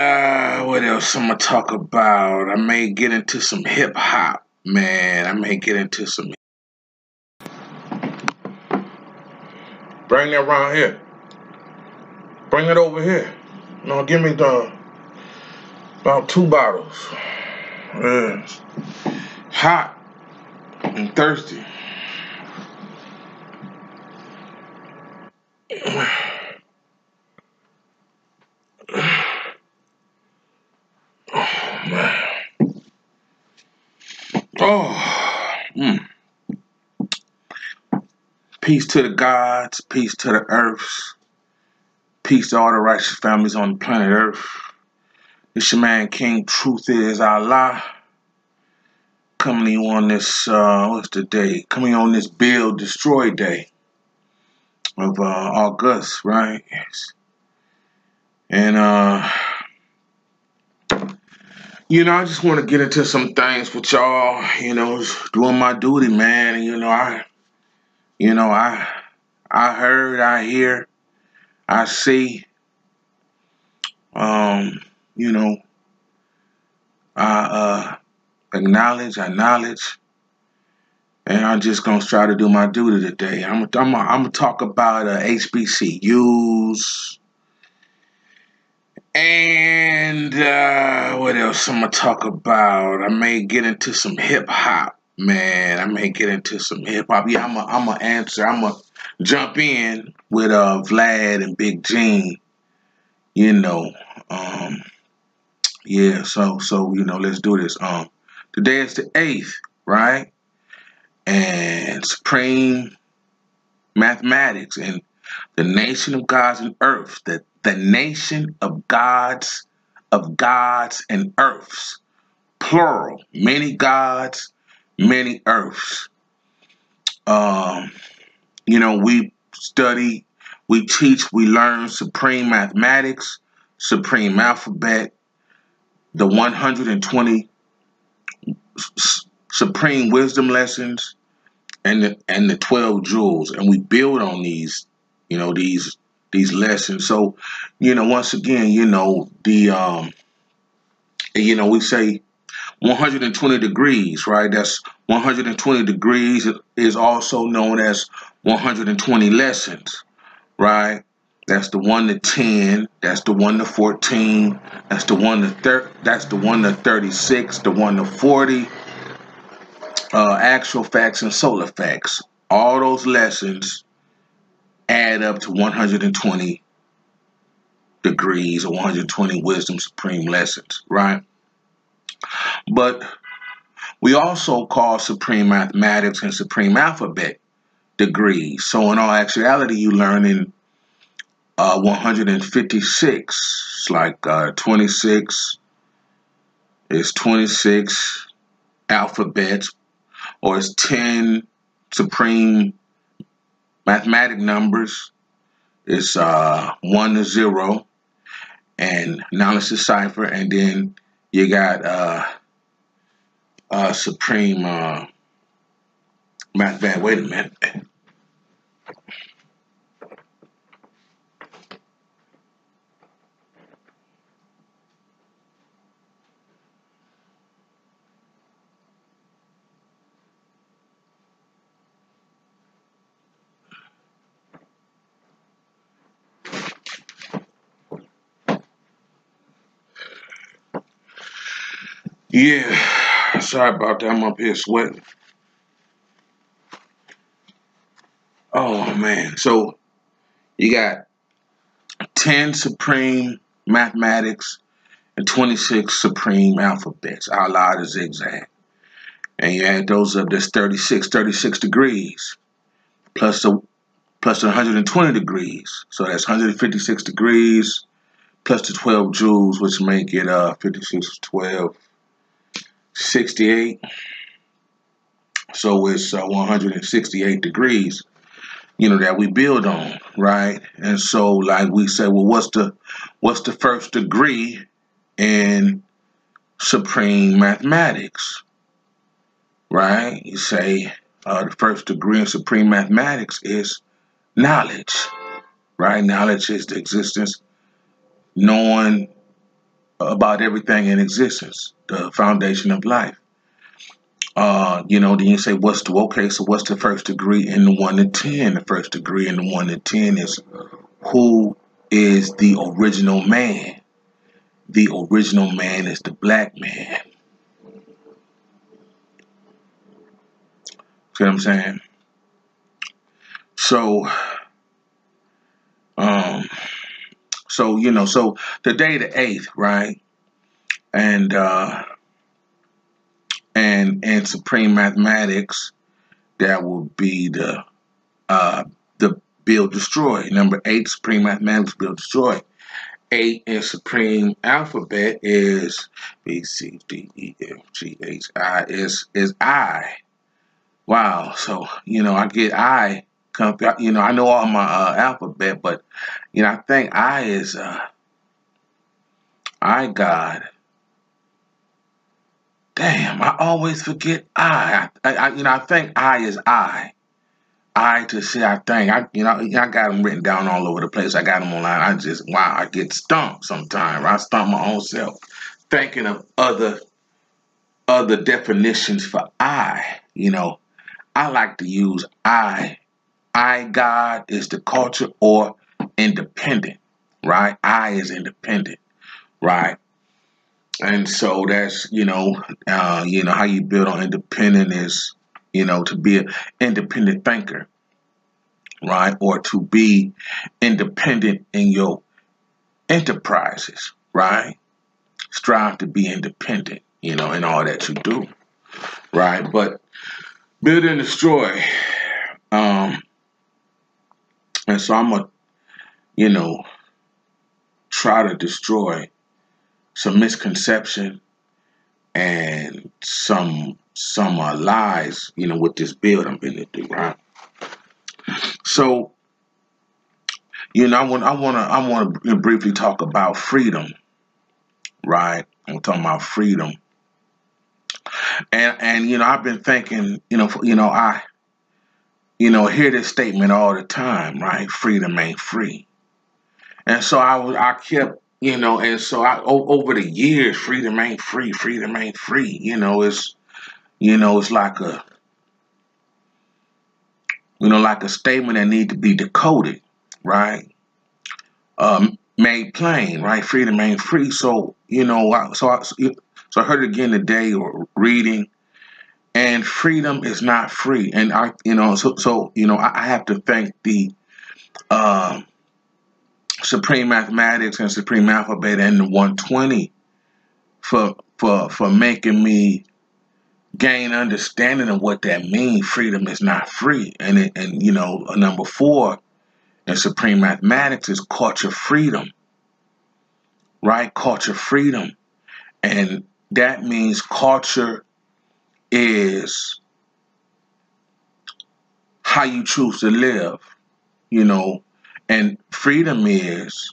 Uh, what else I'm gonna talk about? I may get into some hip hop, man. I may get into some. Bring that around here. Bring it over here. No, give me the about two bottles. Yeah. Hot and thirsty. Oh. Mm. Peace to the gods, peace to the earths, peace to all the righteous families on the planet Earth. It's your man King Truth is Allah. Coming on this uh what's the day? Coming on this build destroy day of uh August, right? Yes. And uh you know, I just want to get into some things with y'all, you know, doing my duty, man. You know, I you know, I I heard, I hear, I see, um, you know, I uh acknowledge, I knowledge, and I'm just gonna try to do my duty today. I'm I'm I'm gonna talk about uh, HBCUs and uh, what else I'm gonna talk about? I may get into some hip hop, man. I may get into some hip hop. Yeah, I'm a I'm gonna answer. I'm gonna jump in with uh Vlad and Big Gene. You know, um, yeah. So so you know, let's do this. Um, today is the eighth, right? And Supreme Mathematics and the nation of gods and earth, the, the nation of gods, of gods and earths, plural, many gods, many earths. Um, you know, we study, we teach, we learn supreme mathematics, supreme alphabet, the 120 supreme wisdom lessons, and the, and the 12 jewels, and we build on these you know these these lessons. So you know once again you know the um you know we say 120 degrees right? That's 120 degrees is also known as 120 lessons right? That's the 1 to 10 that's the 1 to 14 that's the 1 to 30 that's the 1 to 36 the 1 to 40 uh, actual facts and solar facts. All those lessons add up to 120 degrees or 120 wisdom supreme lessons, right? But we also call supreme mathematics and supreme alphabet degrees. So in all actuality, you learn in uh, 156, it's like uh, 26 is 26 alphabets, or it's 10 supreme mathematic numbers is uh, 1 to 0 and now it's analysis cipher and then you got uh, uh, supreme uh, math wait a minute Yeah, sorry about that. I'm up here sweating. Oh man, so you got 10 supreme mathematics and 26 supreme alphabets, Allah the zigzag. And you add those up, that's 36, 36 degrees plus the 120 degrees. So that's 156 degrees plus the 12 jewels, which make it uh 56 12 68. So it's uh, 168 degrees, you know, that we build on, right? And so, like we say, well, what's the what's the first degree in supreme mathematics, right? You say uh, the first degree in supreme mathematics is knowledge, right? Knowledge is the existence, knowing about everything in existence, the foundation of life. Uh, you know, then you say, what's the, okay, so what's the first degree in the 1 to 10? The first degree in the 1 to 10 is who is the original man? The original man is the black man. See what I'm saying? So, um, so you know, so the day the eighth, right? And uh, and in supreme mathematics, that will be the uh, the build destroy. Number eight, supreme mathematics build destroy. Eight in supreme alphabet is B C D E F G H I is is I. Wow. So you know I get I. You know I know all my uh, alphabet, but you know I think I is uh, I God. Damn, I always forget I. I, I. You know, I think I is I. I to say I think. I you know I got them written down all over the place. I got them online. I just wow, I get stumped sometimes. I stump my own self thinking of other other definitions for I. You know, I like to use I. I God is the culture or independent, right? I is independent, right? And so that's you know uh, you know how you build on independence is you know to be an independent thinker right? Or to be independent in your enterprises right? Strive to be independent you know in all that you do right? But build and destroy um and so i'm a you know try to destroy some misconception and some some uh, lies, you know, with this build I'm going to do, right? So, you know, I want I want to I want to briefly talk about freedom, right? I'm talking about freedom, and and you know, I've been thinking, you know, you know, I, you know, hear this statement all the time, right? Freedom ain't free, and so I was I kept you know, and so I over the years, freedom ain't free. Freedom ain't free. You know, it's you know, it's like a you know, like a statement that need to be decoded, right? Um, made plain, right? Freedom ain't free. So you know, I, so I, so I heard it again today or reading, and freedom is not free. And I, you know, so so you know, I, I have to thank the. Um, Supreme Mathematics and Supreme Alphabet and 120 for for for making me gain understanding of what that means. Freedom is not free, and it, and you know number four in Supreme Mathematics is culture freedom, right? Culture freedom, and that means culture is how you choose to live. You know, and freedom is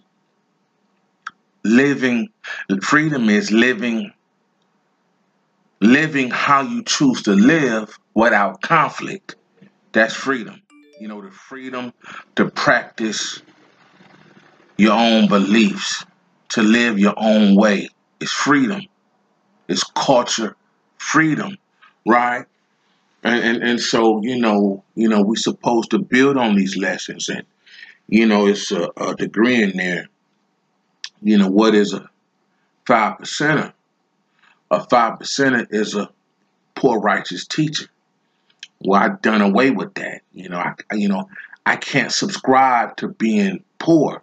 living, freedom is living, living how you choose to live without conflict. That's freedom. You know, the freedom to practice your own beliefs, to live your own way. It's freedom. It's culture freedom, right? And, and and so you know, you know, we're supposed to build on these lessons and you know, it's a, a degree in there. You know, what is a five percenter? A five percenter is a poor righteous teacher. Well, I've done away with that. You know, I you know, I can't subscribe to being poor.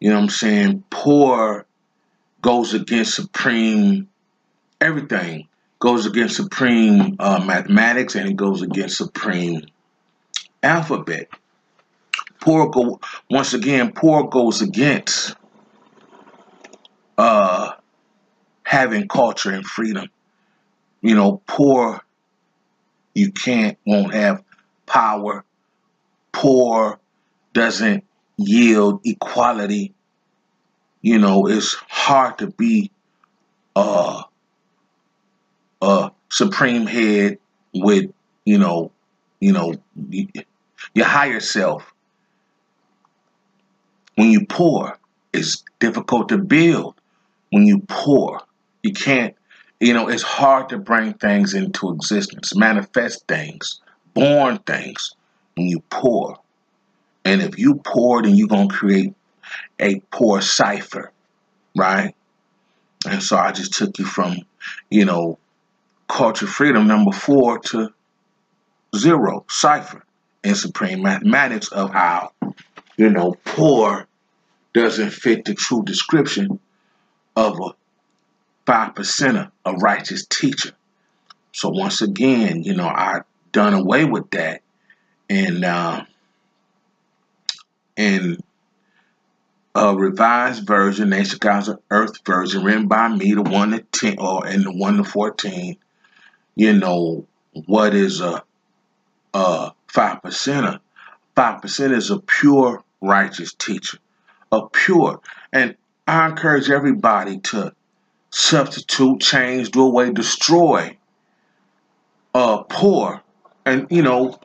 You know what I'm saying? Poor goes against supreme everything goes against supreme uh, mathematics and it goes against supreme alphabet. Poor go once again. Poor goes against uh, having culture and freedom. You know, poor. You can't won't have power. Poor doesn't yield equality. You know, it's hard to be a, a supreme head with you know, you know, your higher self when you poor, it's difficult to build. when you poor, You can't, you know, it's hard to bring things into existence, manifest things, born things when you poor. And if you poor, then you're going to create a poor cipher, right? And so I just took you from, you know, culture freedom number four to zero, cipher, in supreme mathematics of how, you know, poor doesn't fit the true description of a five percenter, a righteous teacher. So once again, you know, I done away with that, and uh, in a revised version, Nation Council Earth version, written by me, the one to ten or in the one to fourteen. You know what is a a five percenter? Five percent is a pure righteous teacher, a pure, and I encourage everybody to substitute, change, do away, destroy, uh, poor, and you know,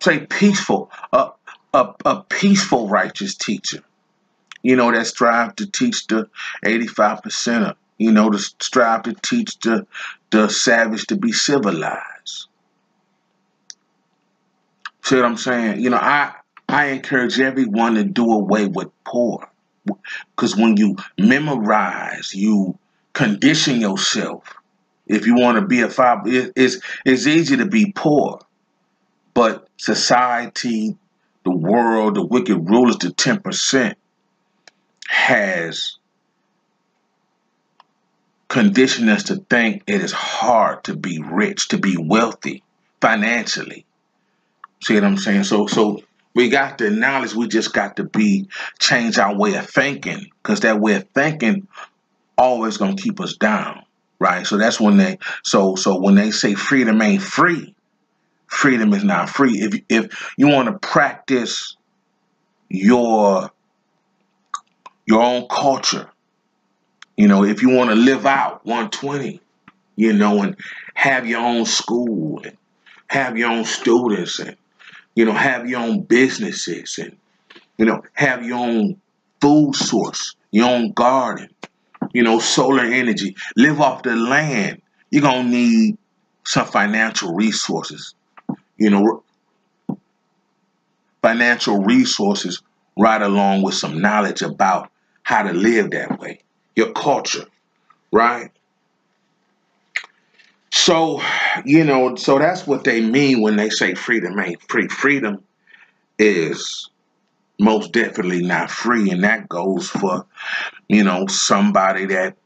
say peaceful, uh, a, a peaceful righteous teacher. You know, that strive to teach the 85 percenter. You know, to strive to teach the the savage to be civilized. See what I'm saying? You know, I I encourage everyone to do away with poor. Because when you memorize, you condition yourself. If you want to be a five, it's, it's easy to be poor. But society, the world, the wicked rulers, the 10% has conditioned us to think it is hard to be rich, to be wealthy financially. See what I'm saying? So, so we got the knowledge. We just got to be change our way of thinking, because that way of thinking always gonna keep us down, right? So that's when they so so when they say freedom ain't free, freedom is not free. If if you want to practice your your own culture, you know, if you want to live out 120, you know, and have your own school and have your own students and you know, have your own businesses and, you know, have your own food source, your own garden, you know, solar energy, live off the land. You're going to need some financial resources, you know, financial resources right along with some knowledge about how to live that way, your culture, right? So, you know, so that's what they mean when they say freedom ain't free. Freedom is most definitely not free, and that goes for, you know, somebody that,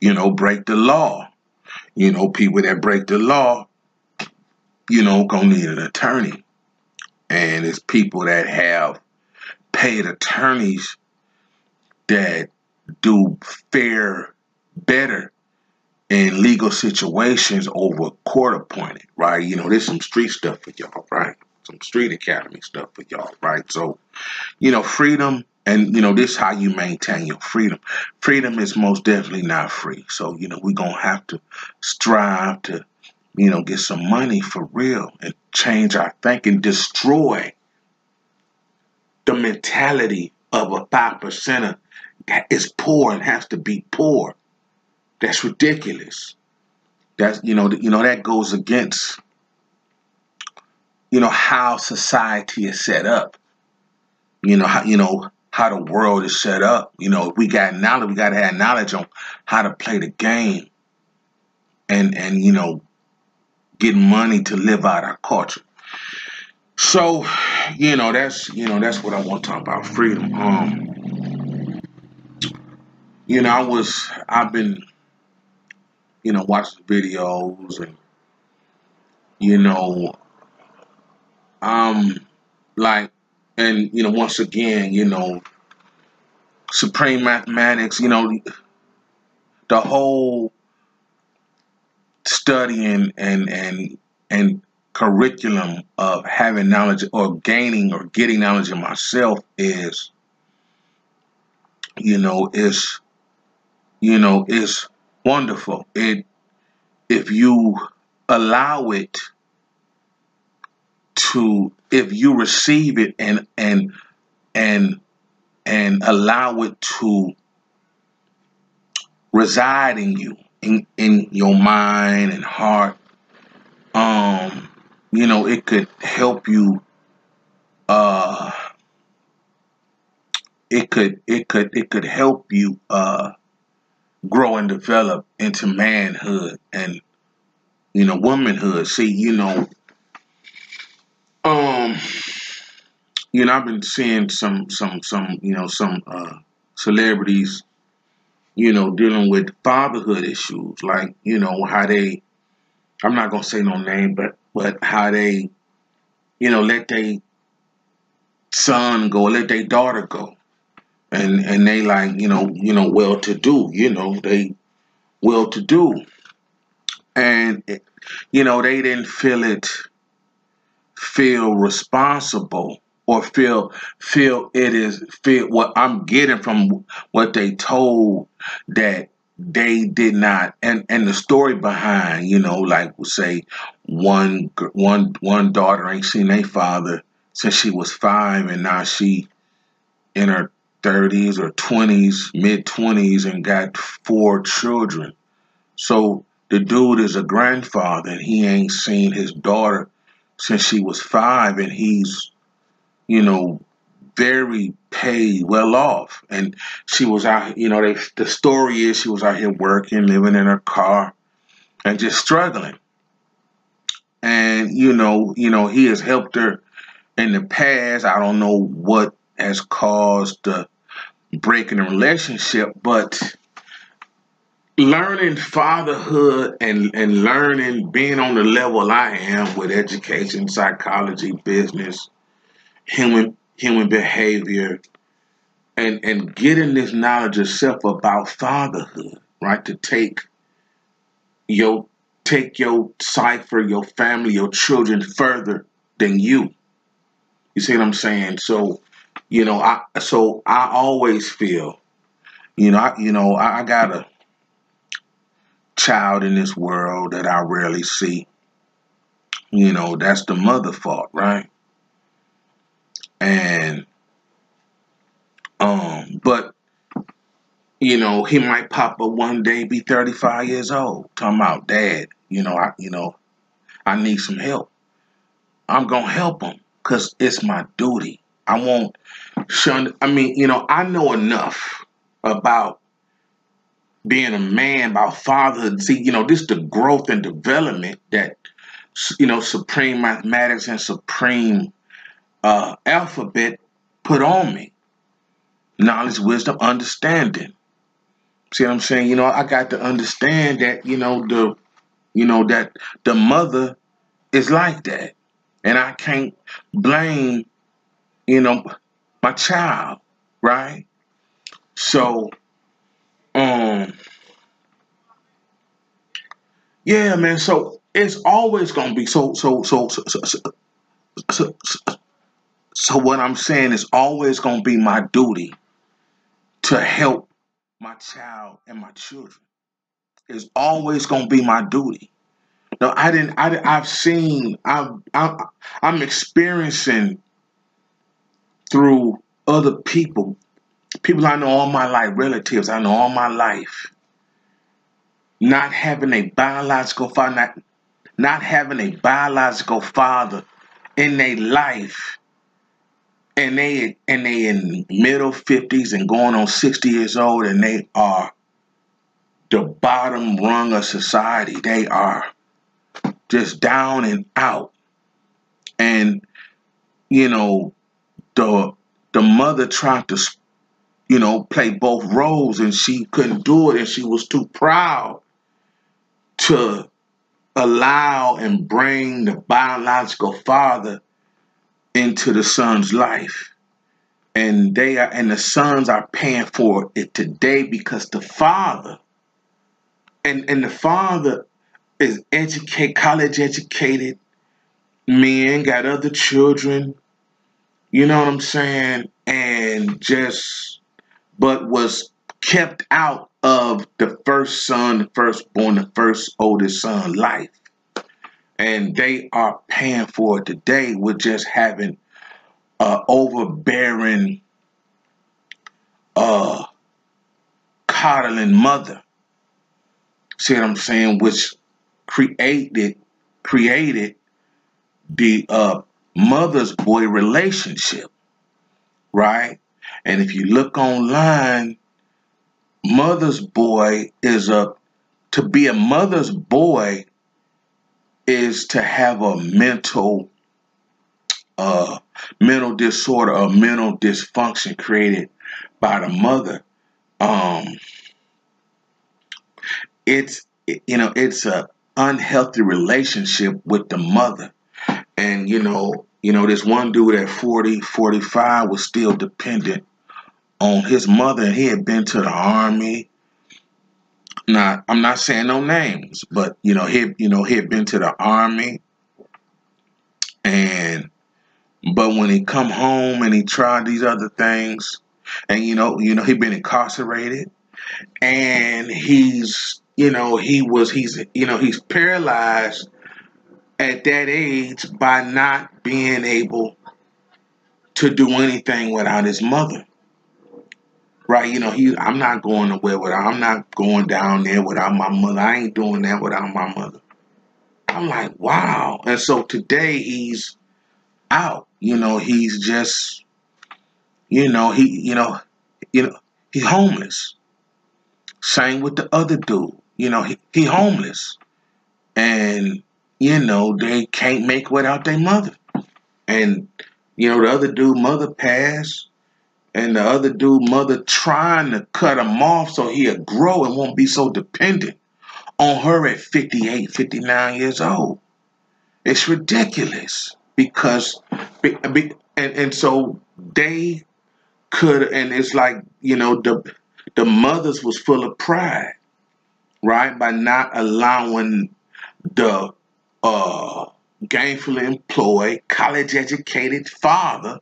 you know, break the law. You know, people that break the law, you know, gonna need an attorney. And it's people that have paid attorneys that do fair better in legal situations over court appointed, right? You know, there's some street stuff for y'all, right? Some street academy stuff for y'all, right? So, you know, freedom and you know, this is how you maintain your freedom. Freedom is most definitely not free. So, you know, we're gonna have to strive to, you know, get some money for real and change our thinking, destroy the mentality of a five percenter that is poor and has to be poor that's ridiculous. That's you know you know that goes against you know how society is set up. You know how you know how the world is set up. You know, we got knowledge, we got to have knowledge on how to play the game, and and you know, get money to live out our culture. So, you know, that's you know that's what I want to talk about freedom. Um, you know, I was I've been you know, watch the videos and, you know, um, like, and, you know, once again, you know, supreme mathematics, you know, the whole studying and, and, and curriculum of having knowledge or gaining or getting knowledge of myself is, you know, is, you know, is wonderful. It if you allow it to if you receive it and and and and allow it to reside in you, in, in your mind and heart. Um, you know, it could help you uh it could it could it could help you uh grow and develop into manhood and you know womanhood. See you know um you know i've been seeing some some some you know some uh celebrities you know dealing with fatherhood issues like you know how they i'm not gonna say no name but but how they you know let they son go let their daughter go and and they like you know you know well to do you know they well to do and you know they didn't feel it feel responsible or feel feel it is feel what I'm getting from what they told that they did not. And and the story behind you know like say one one one daughter ain't seen a father since she was five and now she in her 30s or 20s, mid 20s, and got four children. So the dude is a grandfather and he ain't seen his daughter since she was five, and he's, you know, very paid, well off. And she was out, you know, they, the story is she was out here working, living in her car, and just struggling. And you know, you know, he has helped her in the past. I don't know what has caused the break in a relationship, but learning fatherhood and, and learning being on the level I am with education, psychology, business, human human behavior, and, and getting this knowledge of self about fatherhood, right? To take your take your cipher, your family, your children further than you. You see what I'm saying? So you know, I so I always feel, you know, I, you know, I, I got a child in this world that I rarely see. You know, that's the mother fault, right? And um, but you know, he might pop up one day, be 35 years old, talking about dad, you know, I you know, I need some help. I'm gonna help him because it's my duty. I won't shun. I mean, you know, I know enough about being a man, about fatherhood. See, you know, this the growth and development that you know, supreme mathematics and supreme uh, alphabet put on me. Knowledge, wisdom, understanding. See what I'm saying? You know, I got to understand that, you know, the you know, that the mother is like that. And I can't blame you know, my child, right? So, um, yeah, man. So it's always gonna be so. So so so so. so, so, so, so what I'm saying is always gonna be my duty to help my child and my children. It's always gonna be my duty. No, I didn't. I, I've seen. I've, I'm. I'm experiencing through other people, people I know all my life, relatives I know all my life, not having a biological father, not, not having a biological father in their life, and they and they in middle fifties and going on sixty years old, and they are the bottom rung of society. They are just down and out, and you know the the mother tried to you know play both roles and she couldn't do it and she was too proud to allow and bring the biological father into the son's life. And they are and the sons are paying for it today because the father and and the father is educated college educated men got other children you know what I'm saying? And just, but was kept out of the first son, the firstborn, the first oldest son life. And they are paying for it today with just having a overbearing, uh, coddling mother. See what I'm saying? Which created created the uh, mother's boy relationship, right? And if you look online, mother's boy is a to be a mother's boy is to have a mental uh mental disorder or mental dysfunction created by the mother um it's you know it's a unhealthy relationship with the mother and you know you know this one dude at 40 45 was still dependent on his mother and he had been to the army. Now i'm not saying no names but you know he you know he had been to the army. And but when he come home and he tried these other things and you know you know he'd been incarcerated and he's you know he was he's you know he's paralyzed at that age by not being able to do anything without his mother right? You know, he I'm not going nowhere without I'm not going down there without my mother. I ain't doing that without my mother. I'm like, wow. And so today he's out. You know, he's just you know, he you know, you know, he's homeless. Same with the other dude. You know, he, he homeless. And, you know, they can't make without their mother. And, you know, the other dude, mother passed and the other dude mother trying to cut him off so he'll grow and won't be so dependent on her at 58 59 years old it's ridiculous because and, and so they could and it's like you know the the mothers was full of pride right by not allowing the uh gainfully employed college educated father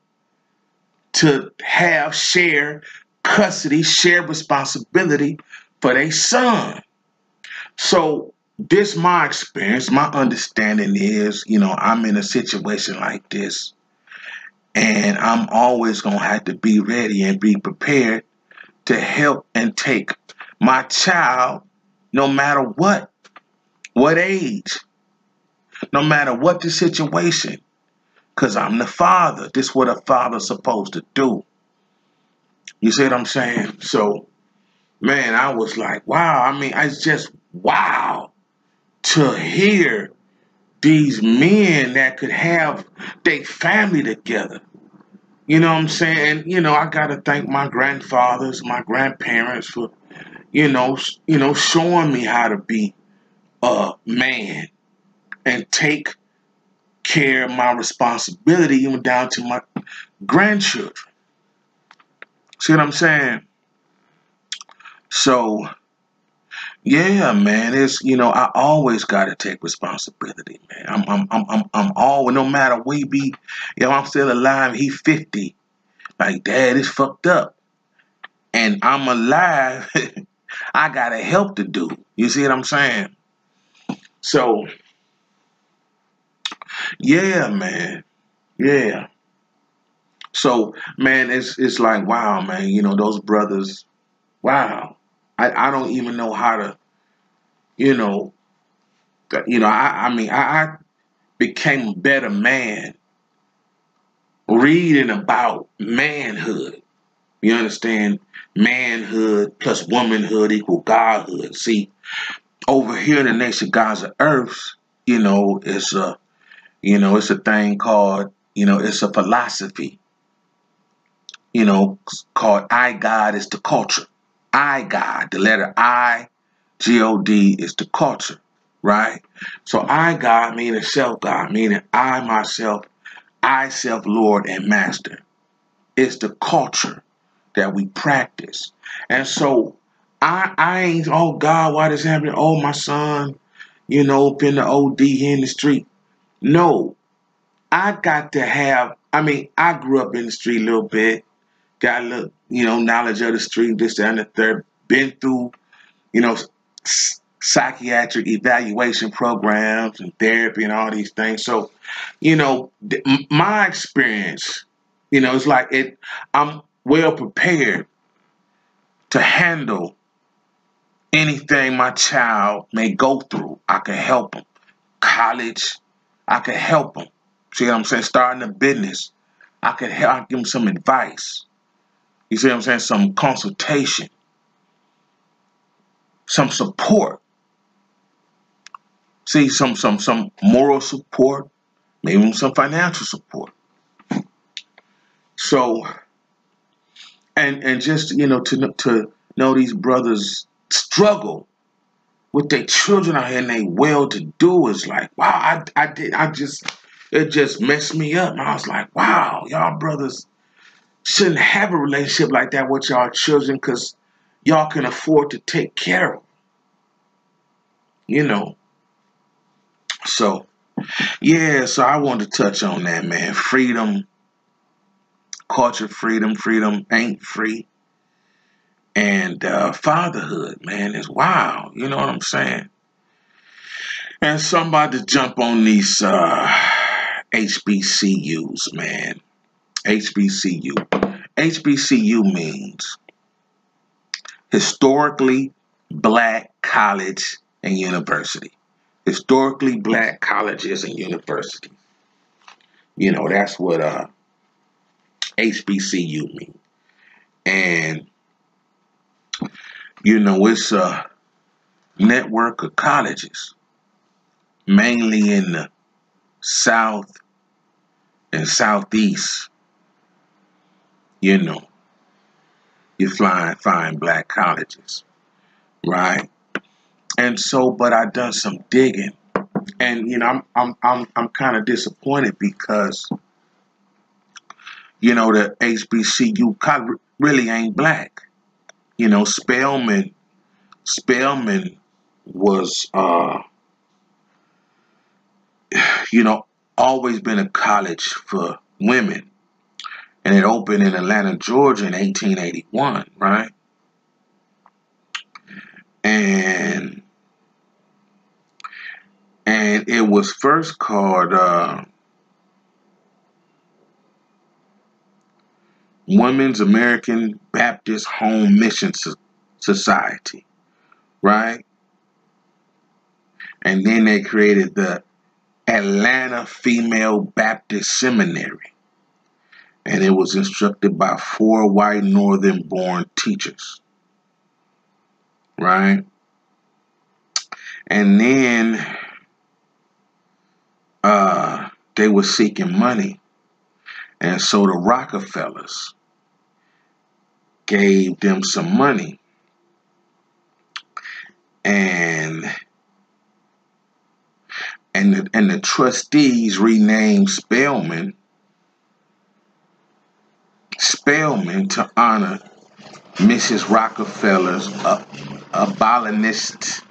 to have share custody, share responsibility for their son. So this my experience, my understanding is, you know, I'm in a situation like this and I'm always going to have to be ready and be prepared to help and take my child no matter what what age no matter what the situation because I'm the father. This is what a father's supposed to do. You see what I'm saying? So, man, I was like, wow. I mean, it's just wow to hear these men that could have their family together. You know what I'm saying? And, you know, I got to thank my grandfathers, my grandparents for, you know, you know, showing me how to be a man and take care of my responsibility, even down to my grandchildren. See what I'm saying? So, yeah, man, it's you know I always got to take responsibility, man. I'm I'm I'm I'm, I'm always no matter we be, you know, I'm still alive. He 50, like dad is fucked up, and I'm alive. I gotta help the dude. You see what I'm saying? So yeah, man. Yeah. So, man, it's it's like wow, man. You know those brothers. Wow. I I don't even know how to. You know. You know. I I mean I, I became a better man reading about manhood. You understand? Manhood plus womanhood equal godhood. See, over here in the nation gods of earth, you know, it's a you know, it's a thing called, you know, it's a philosophy, you know, called I God is the culture. I God, the letter I, G O D is the culture, right? So I God meaning self God, meaning I myself, I self Lord and Master. It's the culture that we practice. And so I I ain't, oh God, why this happening? Oh my son, you know, up in the OD here in the street. No, I got to have. I mean, I grew up in the street a little bit, got a little, you know, knowledge of the street, this, that, and the third. Been through, you know, psychiatric evaluation programs and therapy and all these things. So, you know, my experience, you know, it's like it. I'm well prepared to handle anything my child may go through, I can help them. College, I can help them. See what I'm saying? Starting a business, I can help give them some advice. You see what I'm saying? Some consultation, some support. See some some some moral support, maybe some financial support. So, and and just you know to to know these brothers struggle with their children out here and they well to do is like wow I I did I just it just messed me up. And I was like wow y'all brothers shouldn't have a relationship like that with y'all children because y'all can afford to take care of them. You know. So yeah, so I wanted to touch on that man. Freedom culture freedom. Freedom ain't free. And uh, fatherhood, man, is wow. You know what I'm saying? And somebody jump on these uh, HBCUs, man. HBCU. HBCU means historically black college and university. Historically black colleges and universities. You know, that's what uh, HBCU mean. And, you know, it's a network of colleges, mainly in the South and Southeast. You know, you find, find black colleges, right? And so, but I done some digging. And, you know, I'm, I'm, I'm, I'm kind of disappointed because you know, the HBCU really ain't black. You know, Spelman, Spelman was, uh, you know, always been a college for women. And it opened in Atlanta, Georgia in 1881, right? And and it was first called uh, Women's American Baptist Home Mission Society, right? And then they created the Atlanta Female Baptist Seminary. And it was instructed by four white northern born teachers. Right? And then uh, they were seeking money. And so the Rockefellers gave them some money. And and the, and the trustees renamed Spelman Spelman to honor Mrs. Rockefeller's uh, abolitionist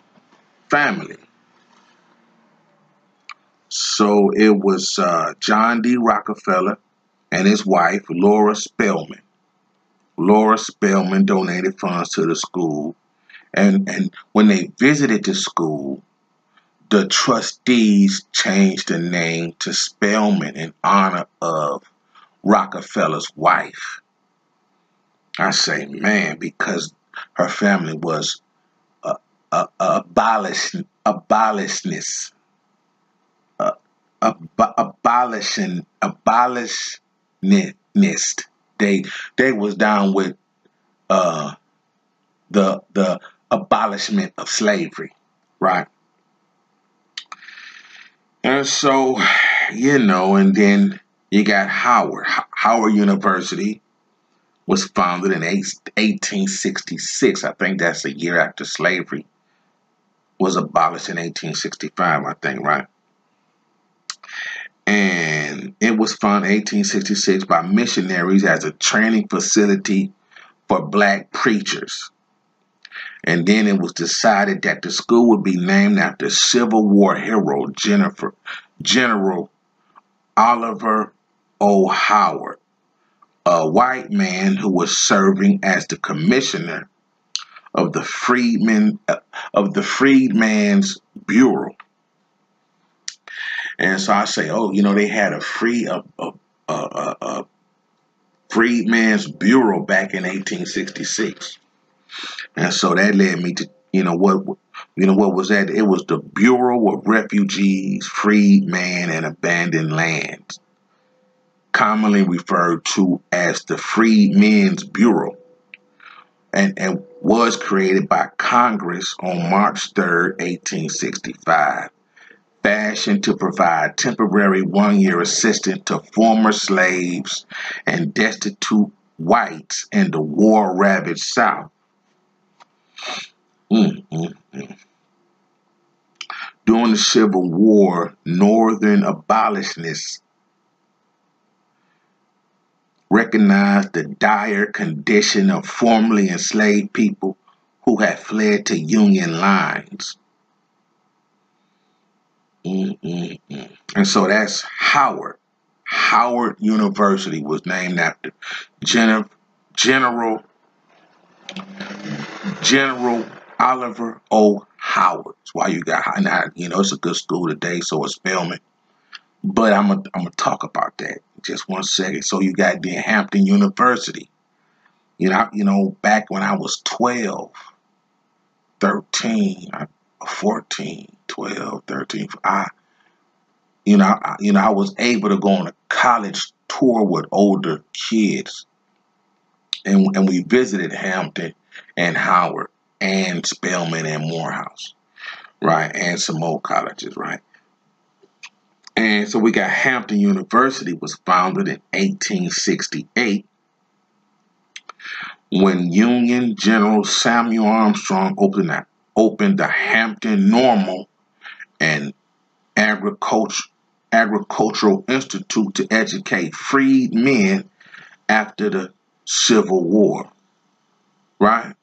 family. So it was uh, John D. Rockefeller and his wife, Laura Spelman. Laura Spelman donated funds to the school. And, and when they visited the school, the trustees changed the name to Spelman in honor of Rockefeller's wife. I say, man, because her family was uh, uh, uh, a, a abolish, abolishionist, a, a, abolishing, abolitionist they they was down with uh, the the abolishment of slavery, right? And so, you know, and then you got Howard. Howard University was founded in 1866. I think that's a year after slavery was abolished in 1865, I think, right? And it was founded 1866 by missionaries as a training facility for black preachers. And then it was decided that the school would be named after Civil War hero Jennifer, General Oliver O. Howard, a white man who was serving as the commissioner of the freedmen uh, of the Freedmen's Bureau. And so I say, oh, you know, they had a free a, a, a, a Freedmen's Bureau back in 1866. And so that led me to you know what you know what was that? It was the Bureau of Refugees, Freedmen, and Abandoned Lands, commonly referred to as the Freedmen's Bureau, and, and was created by Congress on March 3rd, 1865 fashioned to provide temporary one year assistance to former slaves and destitute whites in the war ravaged South. Mm, mm, mm. During the Civil War, Northern abolitionists recognized the dire condition of formerly enslaved people who had fled to Union lines. Mm-mm-mm. And so that's Howard. Howard University was named after Gen- General General Oliver O. Howard. That's why you got now, you know it's a good school today, so it's Spelman. But I'm gonna I'm gonna talk about that just one second. So you got the Hampton University. You know, you know, back when I was 12, 13, uh, 14, 12, 13, I, you know, I, you know, I was able to go on a college tour with older kids, and and we visited Hampton and Howard and Spelman and Morehouse, right, and some old colleges, right. And so we got Hampton University was founded in 1868 when Union General Samuel Armstrong opened that opened the Hampton Normal and Agriculture, Agricultural Institute to educate freed men after the Civil War. Right?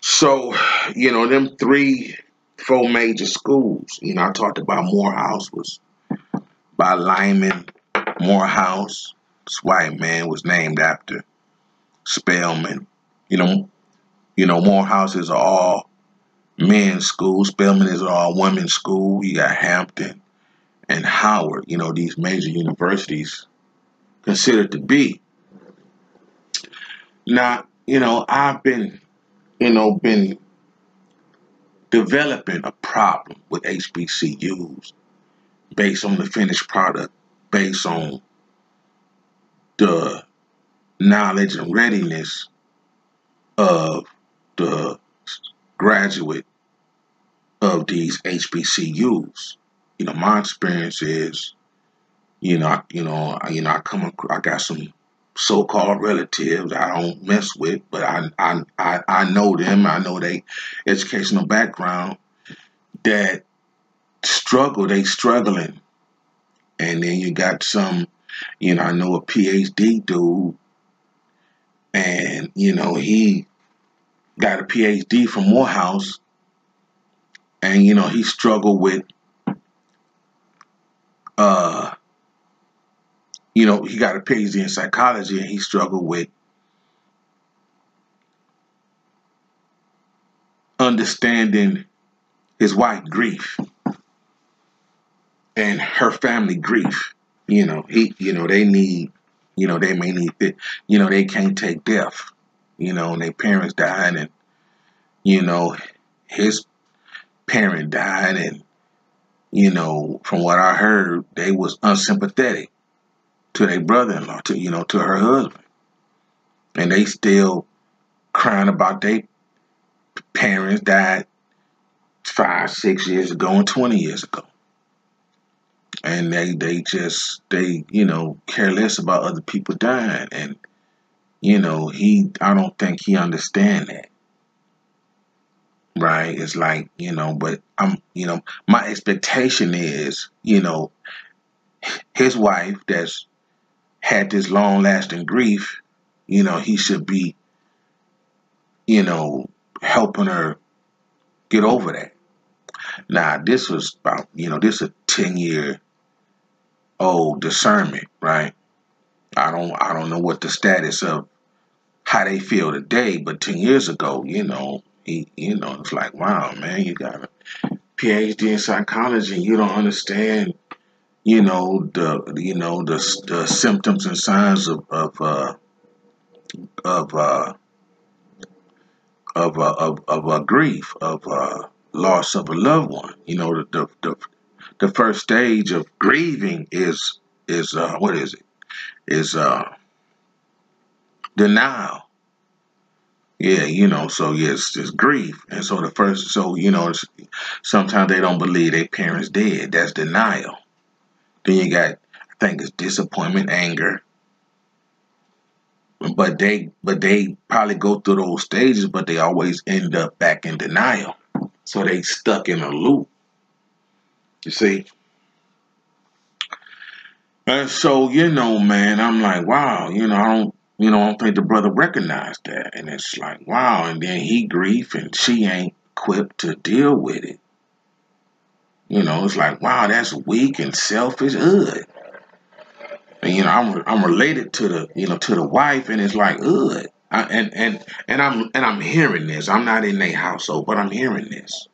So, you know, them three, four major schools, you know, I talked about Morehouse was by Lyman Morehouse. This white man was named after Spelman. You know, you know, Morehouse is all men's school. Spelman is all uh, women's school. You got Hampton and Howard. You know, these major universities considered to be. Now, you know, I've been, you know, been developing a problem with HBCUs based on the finished product, based on the knowledge and readiness of the graduate of these HBCUs. You know, my experience is, you know, you know, you know, I come, across, I got some so-called relatives I don't mess with, but I, I, I, I know them. I know they educational background that struggle. They struggling, and then you got some, you know, I know a PhD dude, and you know he got a PhD from Morehouse, and you know he struggled with, uh, you know, he got a PhD in psychology, and he struggled with understanding his wife grief and her family grief. You know, he, you know, they need, you know, they may need, that you know, they can't take death you know, and their parents died, and you know, his parent died, and you know, from what I heard, they was unsympathetic to their brother-in-law, to you know, to her husband, and they still crying about their parents died five, six years ago, and twenty years ago. And they they just they you know care less about other people dying. And you know, he I don't think he understand that. Right? It's like, you know, but I'm you know, my expectation is, you know, his wife that's had this long lasting grief, you know, he should be, you know, helping her get over that. Now, this was about, you know, this is a 10 year old discernment, right? I don't I don't know what the status of how they feel today, but ten years ago, you know, he you know, it's like, wow, man, you got a PhD in psychology and you don't understand, you know, the you know, the the symptoms and signs of of uh of uh of uh, of of uh, grief of uh, loss of a loved one. You know, the, the the the first stage of grieving is is uh, what is it? Is uh, denial. Yeah, you know, so yes, it's grief, and so the first, so you know, sometimes they don't believe their parents dead. That's denial. Then you got, I think it's disappointment, anger, but they but they probably go through those stages, but they always end up back in denial. So they stuck in a loop. You see? And so, you know, man, I'm like, wow, you know, I don't you know, I don't think the brother recognized that. And it's like, wow, and then he grief and she ain't equipped to deal with it. You know, it's like, wow, that's weak and selfish. Ugh. And you know, I'm I'm related to the you know to the wife, and it's like, ugh. I, and and and I'm and I'm hearing this. I'm not in their household, but I'm hearing this,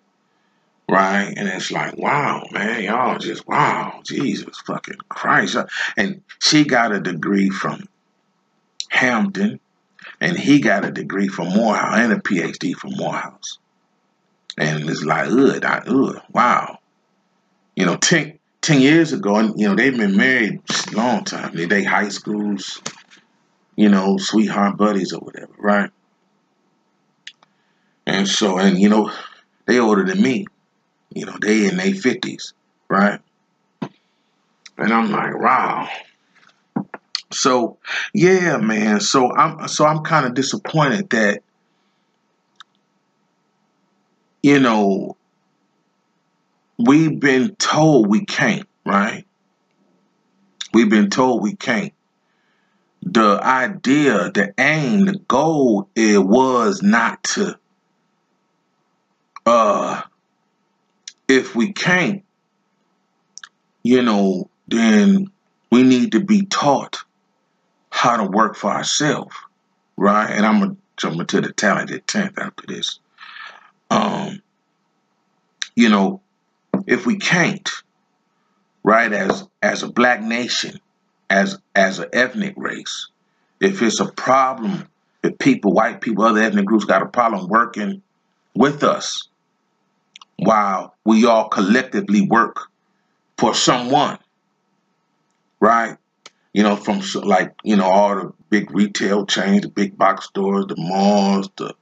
right? And it's like, wow, man, y'all just wow, Jesus fucking Christ. And she got a degree from Hampton, and he got a degree from Morehouse and a PhD from Morehouse. And it's like, ugh, ugh, wow. You know, 10, 10 years ago, and you know, they've been married a long time. They they high schools, you know, sweetheart buddies or whatever, right? And so, and you know, they older than me. You know, they in their fifties, right? And I'm like, wow. So, yeah, man. So I'm so I'm kind of disappointed that you know we've been told we can't, right? We've been told we can't. The idea, the aim, the goal, it was not to, uh, if we can't, you know, then we need to be taught how to work for ourselves, right? And I'm gonna jump into the talented tenth after this. Um, you know, if we can't, right, as as a black nation, as as an ethnic race, if it's a problem, if people, white people, other ethnic groups got a problem working with us, while we all collectively work for someone, right? You know, from like you know all the big retail chains, the big box stores, the malls, the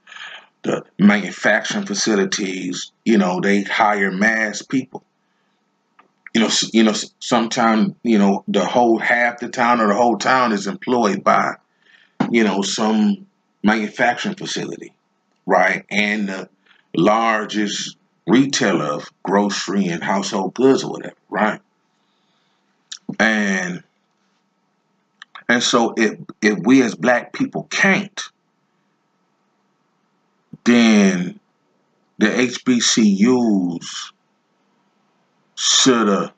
the manufacturing facilities, you know, they hire mass people. You know, you know, sometimes you know the whole half the town or the whole town is employed by, you know, some manufacturing facility, right? And the largest retailer of grocery and household goods or whatever, right? And and so if if we as black people can't, then the HBCUs should have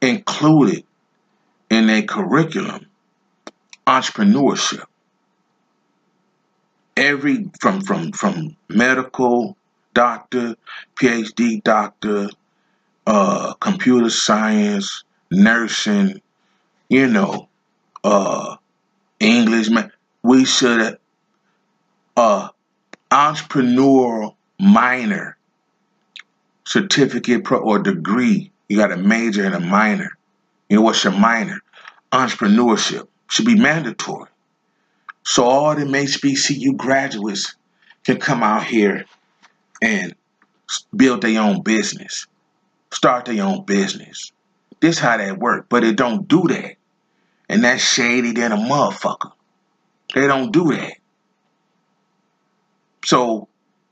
included in their curriculum entrepreneurship. Every from from from medical doctor, PhD doctor, uh, computer science, nursing, you know, uh, English, man. We should uh, entrepreneurial minor certificate pro or degree. You got a major and a minor. You know what's your minor? Entrepreneurship should be mandatory. So all the HBCU graduates can come out here and build their own business, start their own business. This how that work, but it don't do that. And that's shady than a motherfucker. They don't do that. So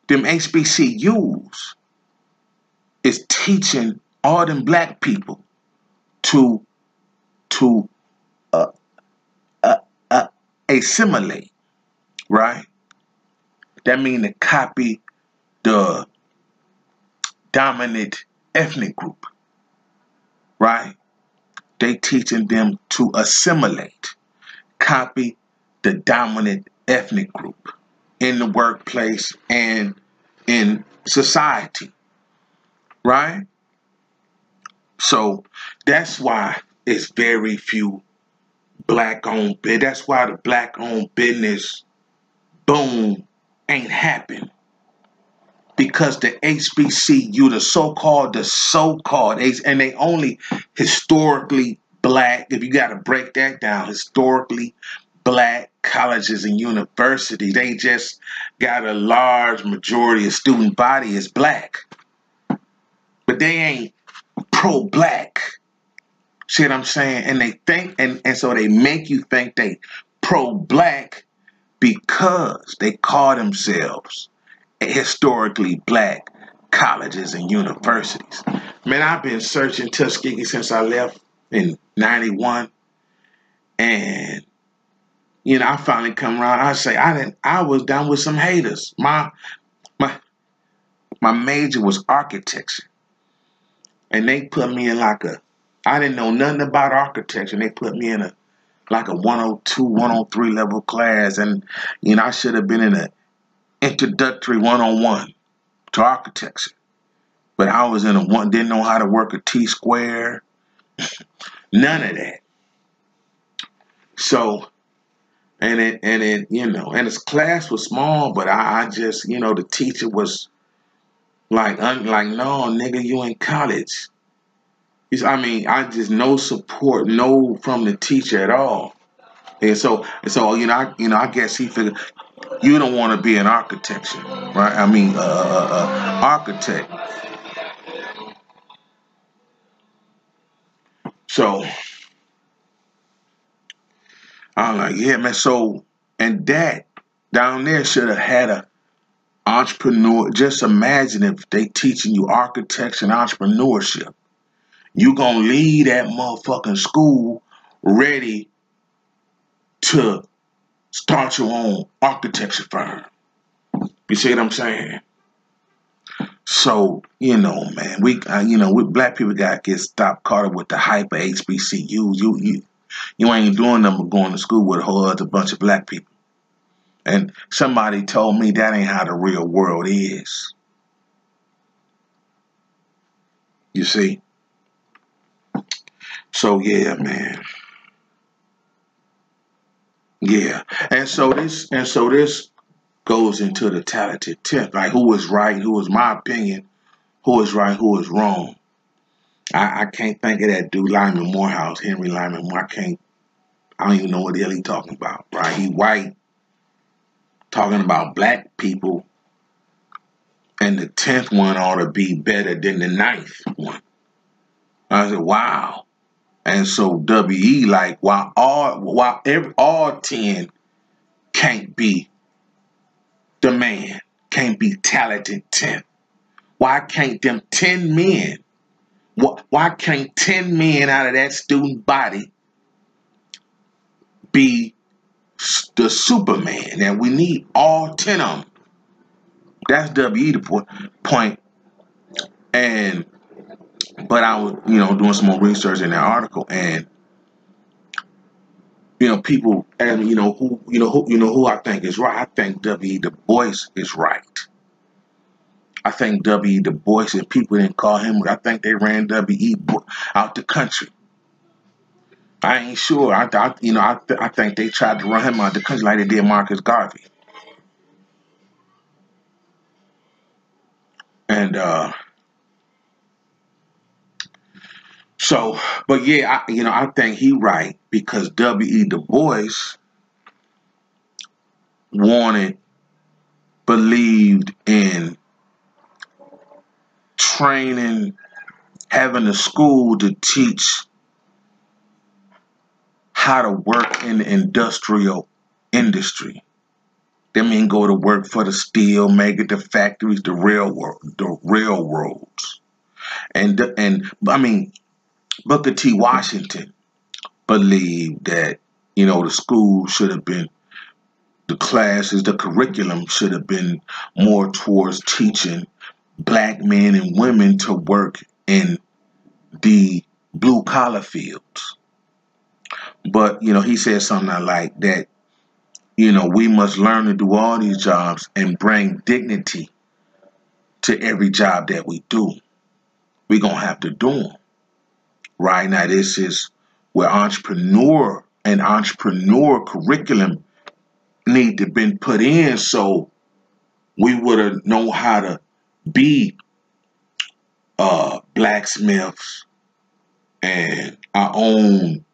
them HBCUs is teaching all them black people to to uh, uh, uh, assimilate, right? That mean to copy the dominant ethnic group, right? They teaching them to assimilate, copy the dominant ethnic group in the workplace and in society, right? So that's why it's very few black owned That's why the black owned business boom ain't happened because the HBCU, the so-called, the so-called, and they only historically black, if you got to break that down, historically black colleges and universities, they just got a large majority of student body is black. But they ain't pro-black. See what I'm saying? And they think, and, and so they make you think they pro-black because they call themselves historically black colleges and universities. Man, I've been searching Tuskegee since I left in 91. And, you know, I finally come around. I say, I didn't, I was down with some haters. My, my, my major was architecture. And they put me in like a, I didn't know nothing about architecture. They put me in a, like a 102, 103 level class. And, you know, I should have been in a introductory one-on-one to architecture. But I was in a one, didn't know how to work a T-square. None of that. So, and it, and it, you know, and his class was small, but I, I just, you know, the teacher was like, un, like, no, nigga, you in college. He's, I mean, I just no support, no from the teacher at all. And so, and so, you know, I, you know, I guess he figured you don't want to be an architecture, right? I mean, uh, uh, uh, architect. So I'm like, yeah, man. So and that down there should have had a entrepreneur. Just imagine if they teaching you architecture and entrepreneurship. You gonna leave that motherfucking school ready to start your own architecture firm. You see what I'm saying? So you know, man, we uh, you know, we black people got to get stopped caught up with the hyper HBCUs. You you you ain't doing them but going to school with a whole other bunch of black people. And somebody told me that ain't how the real world is. You see? So yeah, man. Yeah, and so this and so this goes into the talented tenth, like who is right, who is my opinion, who is right, who is wrong. I, I can't think of that dude Lyman Morehouse, Henry Lyman Moore. I can't. I don't even know what the hell he talking about. Right? He white, talking about black people, and the tenth one ought to be better than the ninth one. I said, wow. And so WE like why all while every all ten can't be the man, can't be talented ten. Why can't them ten men? Why can't ten men out of that student body be the Superman? And we need all ten of them. That's WE the point. And but I was, you know, doing some more research in that article, and you know, people, and you know, who, you know, who, you know, who I think is right. I think W. Du Bois is right. I think W. Du Bois, and people didn't call him, I think they ran W. E. out the country. I ain't sure. I, I you know, I, th I think they tried to run him out the country like they did Marcus Garvey. And uh So, but yeah, I, you know, I think he right because W.E. Du Bois wanted, believed in training, having a school to teach how to work in the industrial industry. They mean go to work for the steel maker, the factories, the railroad, the railroads, and and I mean Booker T. Washington believed that, you know, the school should have been, the classes, the curriculum should have been more towards teaching black men and women to work in the blue collar fields. But, you know, he said something I like that, you know, we must learn to do all these jobs and bring dignity to every job that we do. We're going to have to do them right now this is where entrepreneur and entrepreneur curriculum need to been put in so we would have known how to be uh, blacksmiths and our own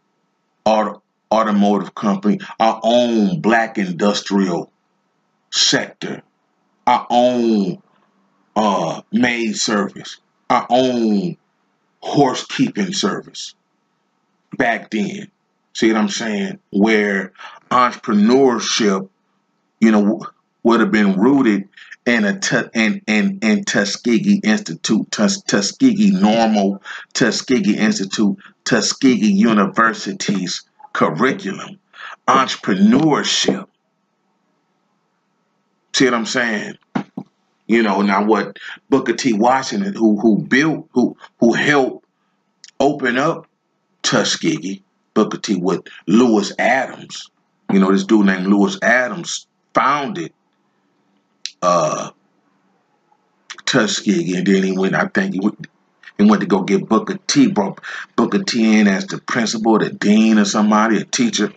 auto, automotive company, our own black industrial sector, our own uh, maid service, our own horse keeping service back then. See what I'm saying? Where entrepreneurship, you know, would have been rooted in a in, in, in Tuskegee Institute, Tus, Tuskegee Normal, Tuskegee Institute, Tuskegee University's curriculum. Entrepreneurship. See what I'm saying? You know, now what Booker T. Washington, who who built, who who helped open up Tuskegee, Booker T. with Lewis Adams. You know, this dude named Lewis Adams founded uh, Tuskegee, and then he went. I think he went, he went to go get Booker T. Brought Booker T. in as the principal, the dean, or somebody, a teacher.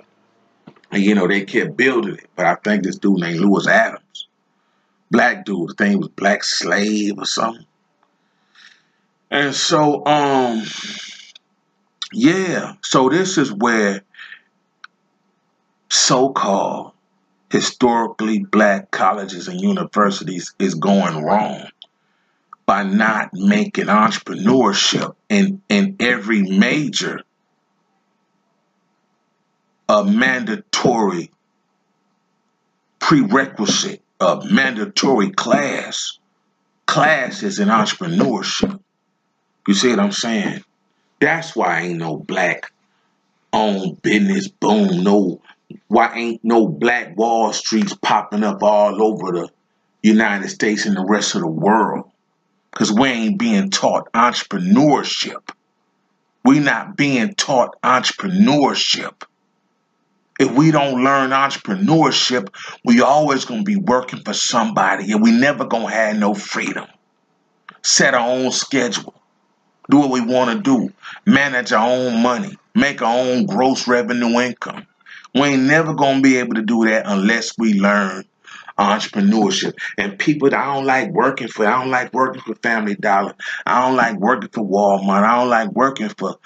And you know they kept building it, but I think this dude named Lewis Adams, black dude, the thing was Black Slave or something. And so, um, yeah, so this is where so-called historically black colleges and universities is going wrong by not making entrepreneurship in, in every major a mandatory prerequisite, a mandatory class. Classes in entrepreneurship. You see what I'm saying? That's why ain't no black owned business boom, no why ain't no black Wall Streets popping up all over the United States and the rest of the world? Because we ain't being taught entrepreneurship. We not being taught entrepreneurship. If we don't learn entrepreneurship, we always gonna be working for somebody and we never gonna have no freedom. Set our own schedule. Do what we want to do. Manage our own money. Make our own gross revenue income. We ain't never gonna be able to do that unless we learn entrepreneurship. And people, I don't like working for. I don't like working for Family Dollar. I don't like working for Walmart. I don't like working for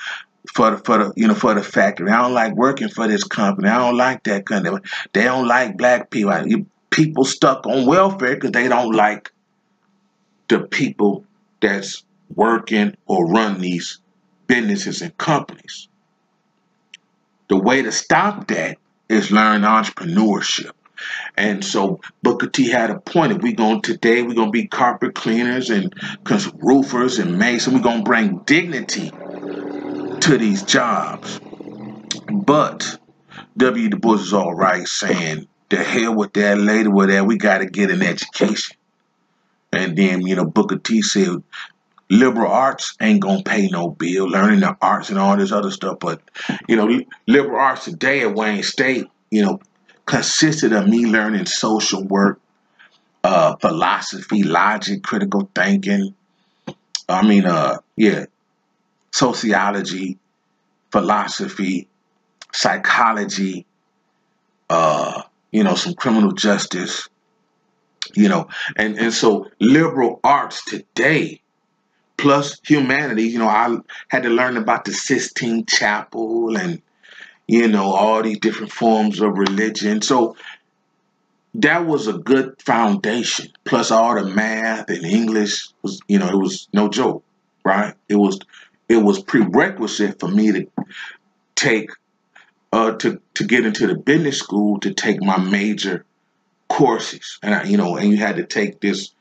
for the for the you know for the factory. I don't like working for this company. I don't like that company. They don't like black people. People stuck on welfare because they don't like the people that's working or run these businesses and companies. The way to stop that is learn entrepreneurship. And so Booker T had a point. If we going today, we're gonna be carpet cleaners and roofers and masons. We're gonna bring dignity to these jobs. But W. Du Bois is all right saying, the hell with that, later with that, we gotta get an education. And then, you know, Booker T said, liberal arts ain't gonna pay no bill, learning the arts and all this other stuff. But you know, liberal arts today at Wayne State, you know, consisted of me learning social work, uh, philosophy, logic, critical thinking. I mean, uh, yeah, sociology, philosophy, psychology, uh, you know, some criminal justice, you know, and and so liberal arts today plus humanity. You know, I had to learn about the Sistine Chapel and, you know, all these different forms of religion. So that was a good foundation. Plus all the math and English was, you know, it was no joke, right? It was it was prerequisite for me to take uh to to get into the business school to take my major courses. And I, you know, and you had to take this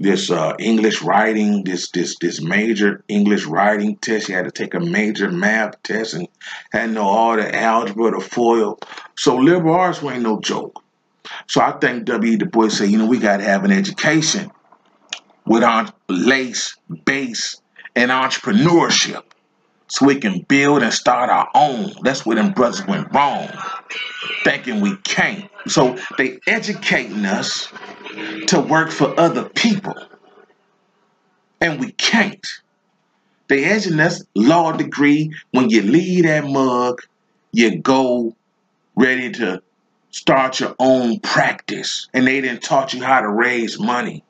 this uh, English writing, this this this major English writing test. You had to take a major math test and had know all the algebra, the FOIL. So liberal arts ain't no joke. So I think W. Du Bois said, you know, we got to have an education with our lace, base, and entrepreneurship so we can build and start our own. That's where them brothers went wrong, thinking we can't. So they educating us to work for other people. And we can't. They asking us law degree. When you leave that mug, you go ready to start your own practice and they didn't taught you how to raise money.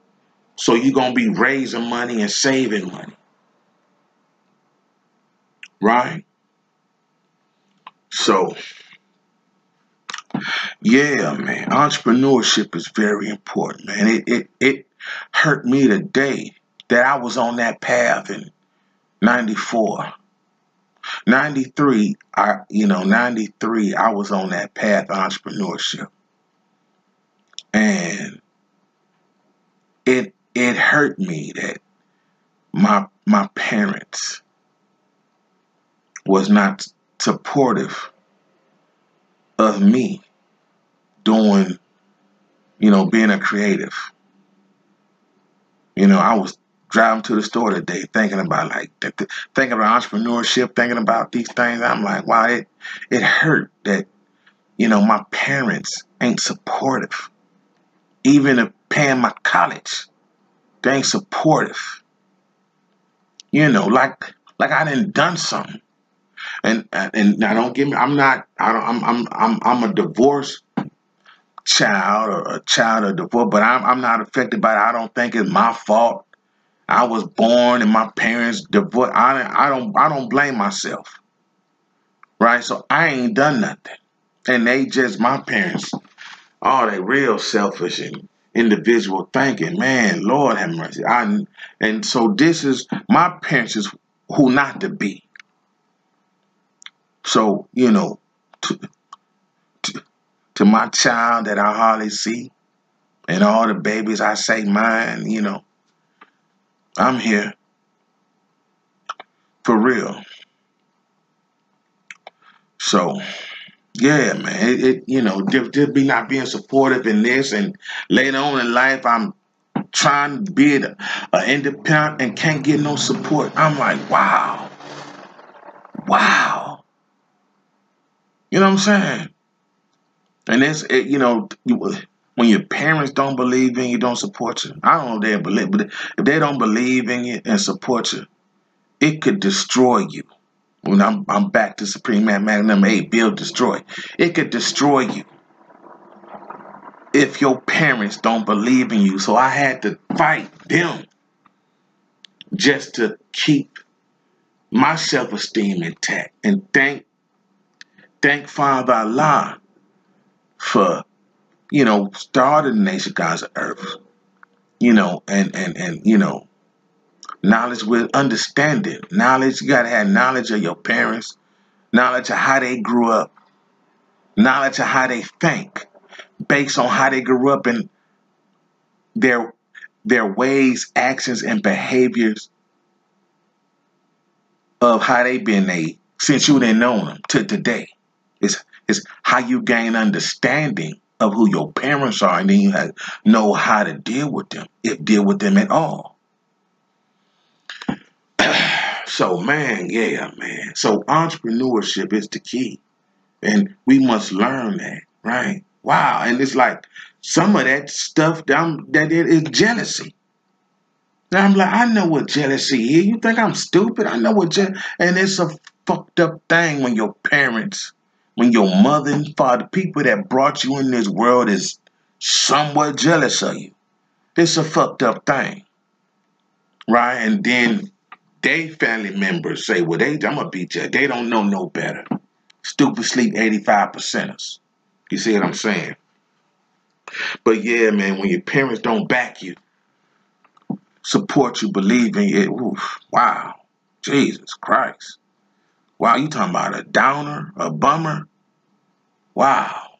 So you're to be raising money and saving money. Right? So, yeah, man, entrepreneurship is very important, man. It, it, it hurt me today that I was on that path in 94. 93, I you know, 93, I was on that path of entrepreneurship. And it it hurt me that my my parents was not supportive of me doing, you know, being a creative. You know, I was driving to the store today thinking about like thinking about entrepreneurship, thinking about these things. I'm like, wow, it it hurt that, you know, my parents ain't supportive. Even if paying my college, they ain't supportive. You know, like like I didn't done something. And and now don't get me. I'm not. I don't. I'm I'm I'm I'm a divorced child or a child of divorce, but I'm I'm not affected by it. I don't think it's my fault. I was born and my parents divorced. I I don't I don't blame myself. Right? So I ain't done nothing. And they just my parents, oh, they real selfish and individual thinking. Man, Lord have mercy. I and so this is my parents is who not to be. So, you know, to, to, to my child that I hardly see, and all the babies I say mine, you know, I'm here. For real. So, yeah, man, it, it you know, just, be not being supportive in this, and later on in life, I'm trying to be an independent and can't get no support. I'm like, wow, wow. You know what I'm saying? And it's it, you know when your parents don't believe in you, don't support you. I don't know if they believe, but if they don't believe in you and support you, it could destroy you. When I'm I'm back to Supreme Mathematics number eight, build destroy. It could destroy you if your parents don't believe in you. So I had to fight them just to keep my self-esteem intact and thank thank Father Allah for, you know, starting the nation gods earth. You know, and and and you know, knowledge with understanding. Knowledge, you gotta have knowledge of your parents, knowledge of how they grew up, knowledge of how they think, based on how they grew up and their their ways, actions, and behaviors of how they been made since you didn't know them to today. It's, it's how you gain understanding of who your parents are, and then you have, know how to deal with them, if deal with them at all. so, man, yeah, man. So, entrepreneurship is the key, and we must learn that, right? Wow, and it's like some of that stuff that, that it is jealousy. Now I'm like, I know what jealousy is. You think I'm stupid? I know what jealousy, and it's a fucked up thing when your parents when your mother and father, people that brought you in this world, is somewhat jealous of you. It's a fucked up thing. Right? And then they family members say, well, they I'm gonna beat you. They don't know no better. Stupid sleep 85 percenters. You see what I'm saying? But yeah, man, when your parents don't back you, support you, believe in you, oof, wow. Jesus Christ. Wow, you talking about a downer, a bummer? Wow.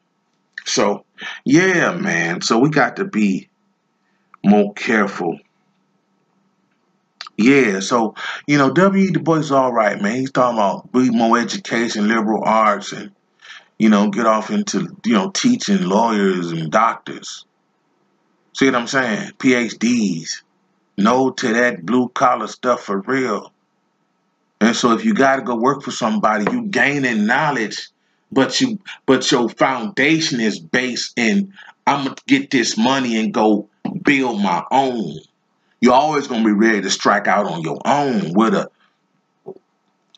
So, yeah, man. So we got to be more careful. Yeah, so you know, W. Du Bois is all right, man. He's talking about be more education, liberal arts, and you know, get off into you know teaching lawyers and doctors. See what I'm saying? PhDs. No to that blue collar stuff for real. And so if you got to go work for somebody, you gaining knowledge, but you but your foundation is based in I'm gonna get this money and go build my own. You're always gonna be ready to strike out on your own with a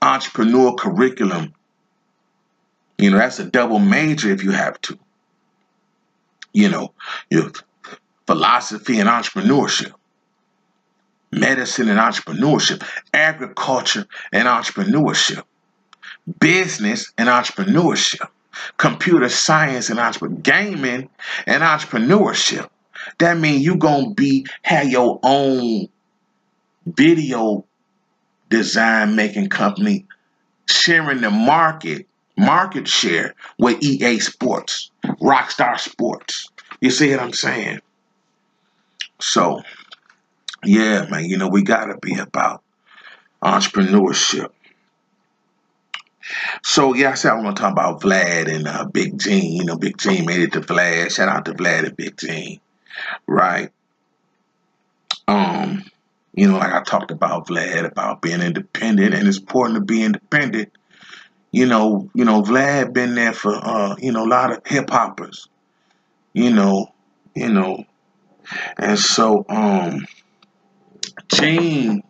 entrepreneur curriculum. You know, that's a double major if you have to. you know, your philosophy and entrepreneurship, medicine and entrepreneurship, agriculture and entrepreneurship, business and entrepreneurship, computer science and entrepreneurship, gaming and entrepreneurship. That means you gonna be have your own video design making company sharing the market market share with EA Sports, Rockstar Sports. You see what I'm saying? So, yeah, man, you know, we got to be about entrepreneurship. So, yeah, I said I want to talk about Vlad and uh, Big Gene. You know, Big Gene made it to Vlad. Shout out to Vlad and Big Gene. Right? Um, you know, like I talked about Vlad, about being independent, and it's important to be independent. You know, you know, Vlad been there for uh, you know, a lot of hip hoppers. You know, you know, and so, um, Gene,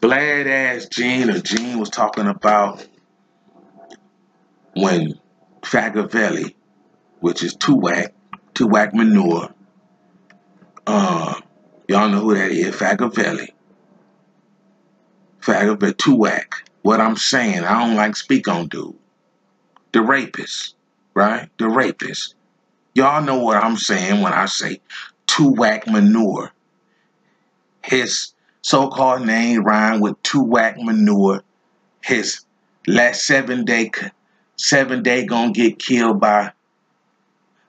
Vlad asked Gene, or Gene was talking about when Fagavelli, which is 2wack, 2wack manure, uh, y'all know who that is, Fagavelli. Fagavelli, 2wack. What I'm saying, I don't like speak on dude. The rapist, right? The rapist. Y'all know what I'm saying when I say 2wack manure. His so-called name rhyme with 2wack manure. His last seven day, seven day gonna get killed by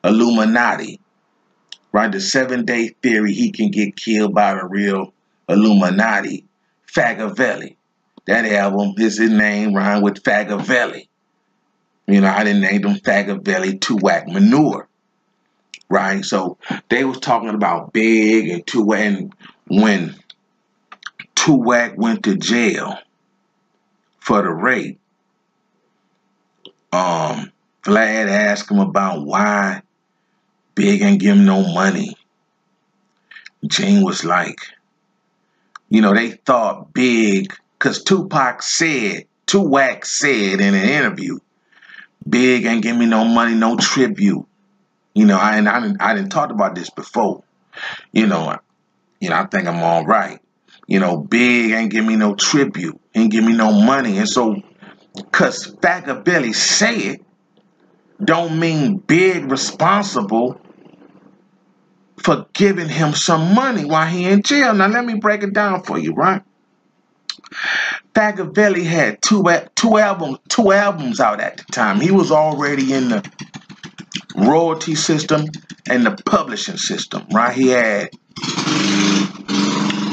Illuminati. Right, the seven day theory he can get killed by the real Illuminati. Fagavelli. That album, is his name rhyme with Fagavelli. You know, I didn't name them Fagavelli 2wack manure right? So they was talking about Big and 2wack and when 2wack went to jail for the rape. Um, Vlad asked him about why Big ain't give him no money. Gene was like, you know, they thought Big, because Tupac said, 2wack said in an interview, Big ain't give me no money, no tribute. You know, I and I didn't I didn't talk about this before. You know, you know, I think I'm all right. You know, Big ain't give me no tribute, ain't give me no money, and so, cause Fagavelli say it, don't mean Big responsible for giving him some money while he in jail. Now let me break it down for you, right? Fagavelli had two two albums two albums out at the time. He was already in the royalty system and the publishing system, right? He had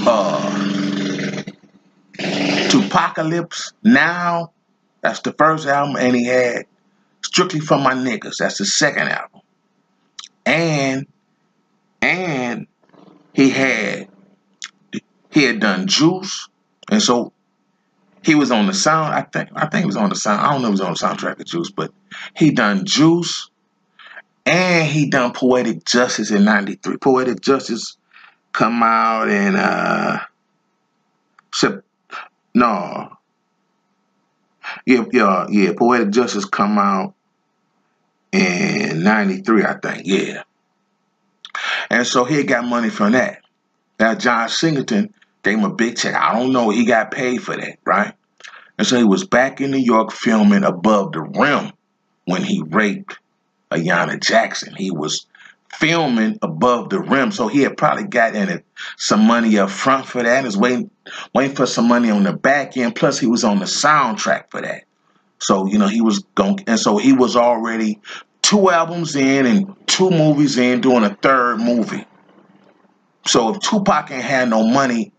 uh 2Pacalypse Now, that's the first album, and he had Strictly for My Niggas, that's the second album. And and he had he had done Juice, and so he was on the sound. I think I think he was on the sound. I don't know if he was on the soundtrack of Juice, but he done Juice, and he done Poetic Justice in 93. Poetic Justice come out in uh no. Yeah, yeah, yeah. Poetic Justice come out in 93, I think. Yeah. And so he got money from that. Now John Singleton gave him a big check. I don't know. He got paid for that, right? And so he was back in New York filming Above the Rim when he raped Ayanna Jackson. He was filming above the rim, so he had probably gotten some money up front for that. Is waiting, waiting for some money on the back end. Plus, he was on the soundtrack for that. So you know he was going, and so he was already two albums in and two movies in, doing a third movie. So if Tupac ain't had no money,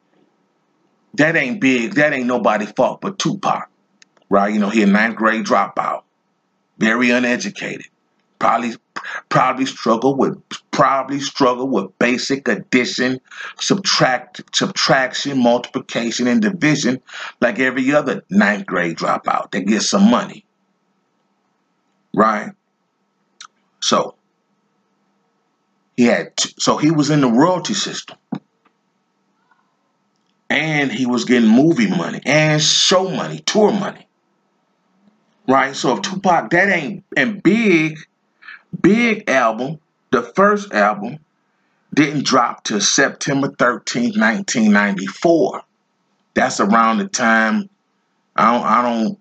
that ain't big. That ain't nobody fault but Tupac, right? You know he a ninth grade dropout, very uneducated probably probably struggle with probably struggle with basic addition, subtract subtraction, multiplication, and division like every other ninth grade dropout that gets some money. Right? So he had so he was in the royalty system. And he was getting movie money and show money, tour money. Right? So if Tupac that ain't and big Big album the first album didn't drop till September 13th, 1994. That's around the time I don't I don't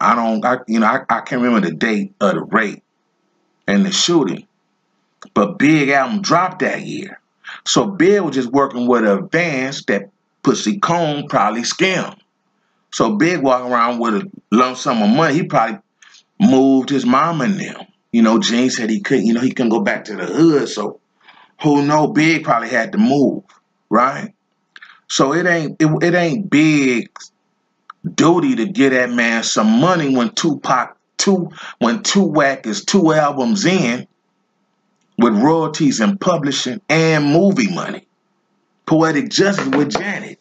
I don't I, you know I, I can't remember the date of the rape and the shooting. But Big album dropped that year. So Big was just working with a advance that Pussy Cone probably skimmed. So Big walking around with a lump sum of money. He probably moved his mom and them. You know, Gene said he couldn't, you know, he couldn't go back to the hood. So who know Big probably had to move, right? So it ain't it, it ain't big duty to get that man some money when Tupac two when two Tupac is two albums in with royalties and publishing and movie money. Poetic Justice with Janet.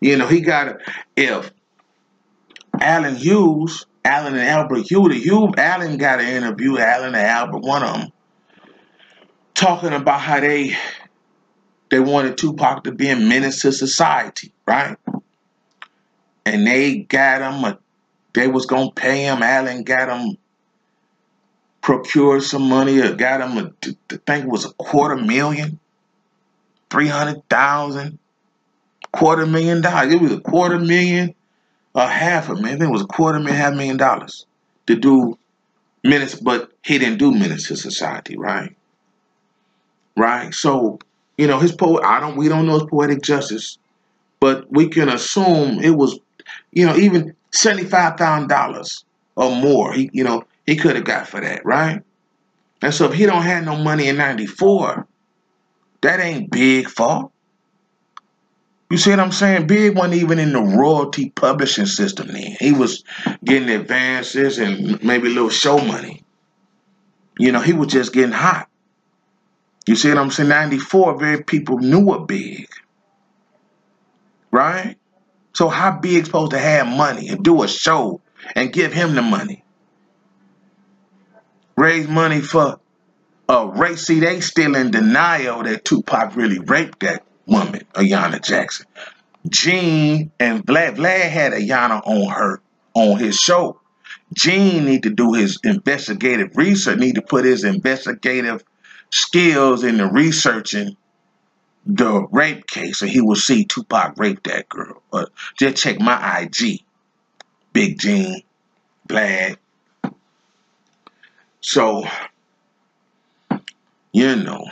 You know, he got if Allen Hughes, Allen and Albert Hughes, Hughes Allen got an interview, Allen and Albert, one of them, talking about how they they wanted Tupac to be a menace to society, right? And they got him a they was gonna pay him. Allen got him procured some money or got him I think it was a quarter million, three hundred thousand, quarter million dollars. It was a quarter million, a half a million. I think it was a quarter million, half million dollars to do Menace, but he didn't do Menace to society, right? Right. So you know his poet. I don't. We don't know his poetic justice, but we can assume it was, you know, even seventy five thousand dollars or more. He, you know, he could have got for that, right? And so if he don't have no money in 94, that ain't big fault. You see what I'm saying? Big wasn't even in the royalty publishing system then. He was getting advances and maybe a little show money. You know, he was just getting hot. You see what I'm saying? 94, very people knew a Big. Right? So how Big supposed to have money and do a show and give him the money? raise money for a race. See, they still in denial that Tupac really raped that woman, Ayanna Jackson. Gene and Vlad, Vlad had Ayanna on her on his show. Gene need to do his investigative research, need to put his investigative skills into researching the rape case, so he will see Tupac rape that girl. But just check my IG, Big Gene, Vlad, so, you know,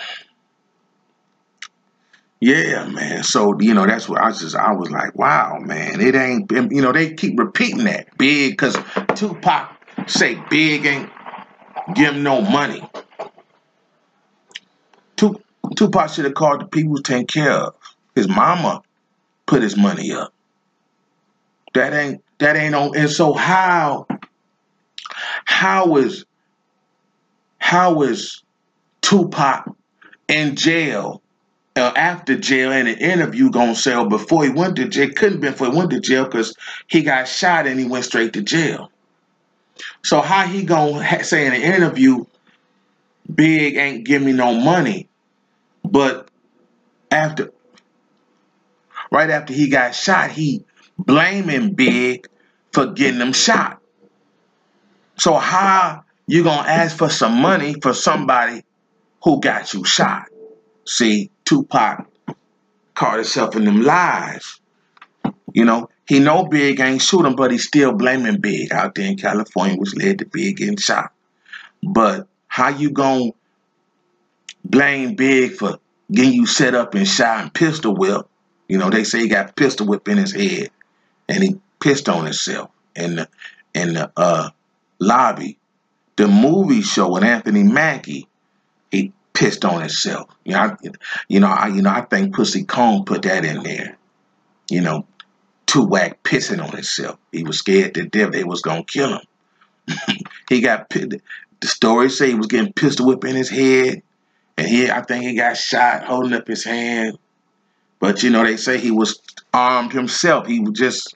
yeah, man. So, you know, that's what I just, I was like, wow, man, it ain't, you know, they keep repeating that big because Tupac say big ain't give him no money. Tupac should have called the people to take care of. His mama put his money up. That ain't, that ain't on, and so how, how is how is Tupac in jail uh, after jail in an interview gonna sell before he went to jail? Couldn't be before he went to jail because he got shot and he went straight to jail. So how he gonna say in an interview, Big ain't give me no money, but after right after he got shot, he blaming Big for getting him shot. So how you're going to ask for some money for somebody who got you shot. See, Tupac caught himself in them lies. You know, he know Big ain't shoot him, but he's still blaming Big out there in California, which led to Big getting shot. But how you gonna blame Big for getting you set up and shot and pistol whip? You know, they say he got pistol whip in his head and he pissed on himself in the in the uh, lobby the movie show with Anthony Mackie, pissed on himself. You know, I, you know, I, you know, I think Puffy Combs put that in there. You know, Tupac pissing on himself. He was scared to death they was gonna kill him. he got the story say he was getting pistol whip in his head, and he, I think he got shot holding up his hand. But you know, they say he was armed himself. He was just,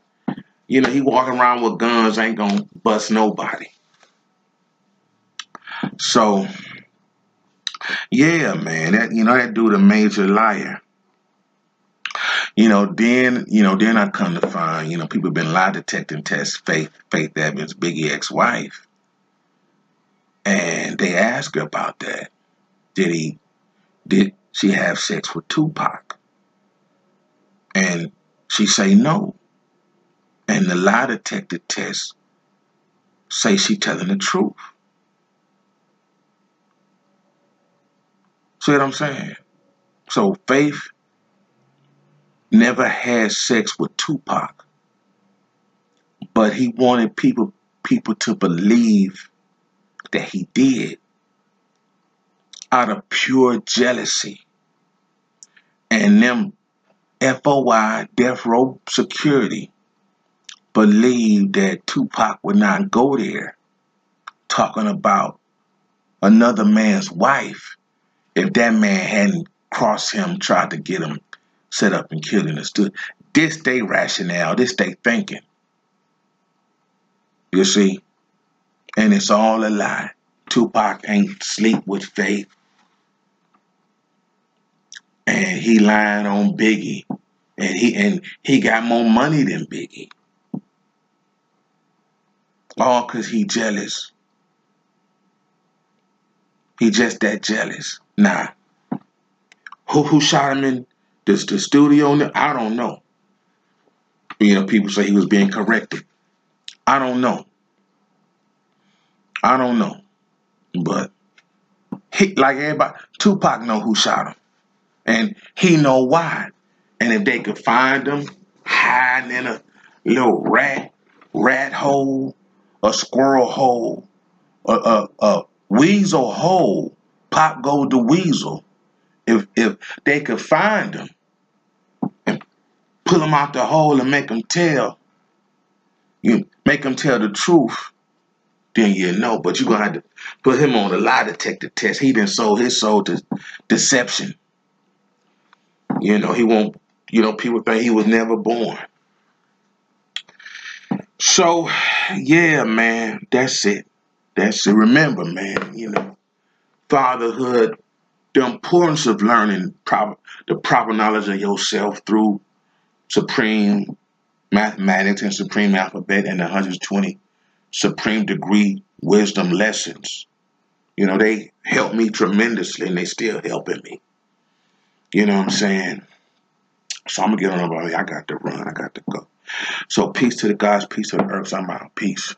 you know, he walking around with guns ain't gonna bust nobody. So, yeah, man, that you know that dude a major liar. You know, then you know, then I come to find, you know, people been lie detecting test Faith Faith Evans, Biggie ex-wife, and they ask her about that. did he did she have sex with Tupac? And she say no. And the lie detector test say she telling the truth. See what I'm saying? So Faith never had sex with Tupac, but he wanted people people to believe that he did out of pure jealousy. And them FOI, Death Row Security, believed that Tupac would not go there talking about another man's wife if that man hadn't crossed him, tried to get him set up and killed and stood. This day rationale, this day thinking. You see? And it's all a lie. Tupac ain't sleep with Faith. And he lying on Biggie. And he and he got more money than Biggie. All cause he jealous. He just that jealous. Nah. Who who shot him in the, the studio? I don't know. You know, people say he was being corrected. I don't know. I don't know. But he, like everybody, Tupac know who shot him. And he know why. And if they could find him hiding in a little rat, rat hole, a squirrel hole, a, a, a weasel hole, Pop goes the weasel. If if they could find him and pull him out the hole and make him tell, you make him tell the truth, then you know. But you're gonna have to put him on a lie detector test. He didn't sold his soul to deception. You know, he won't, you know, people think he was never born. So, yeah, man, that's it. That's it. Remember, man, you know, fatherhood, the importance of learning proper, the proper knowledge of yourself through supreme mathematics and supreme alphabet and the 120 supreme degree wisdom lessons. You know, they helped me tremendously and they still helping me. You know what I'm saying? So I'm gonna get on about it. I got to run. I got to go. So peace to the gods, peace to the earth. I'm out. Peace.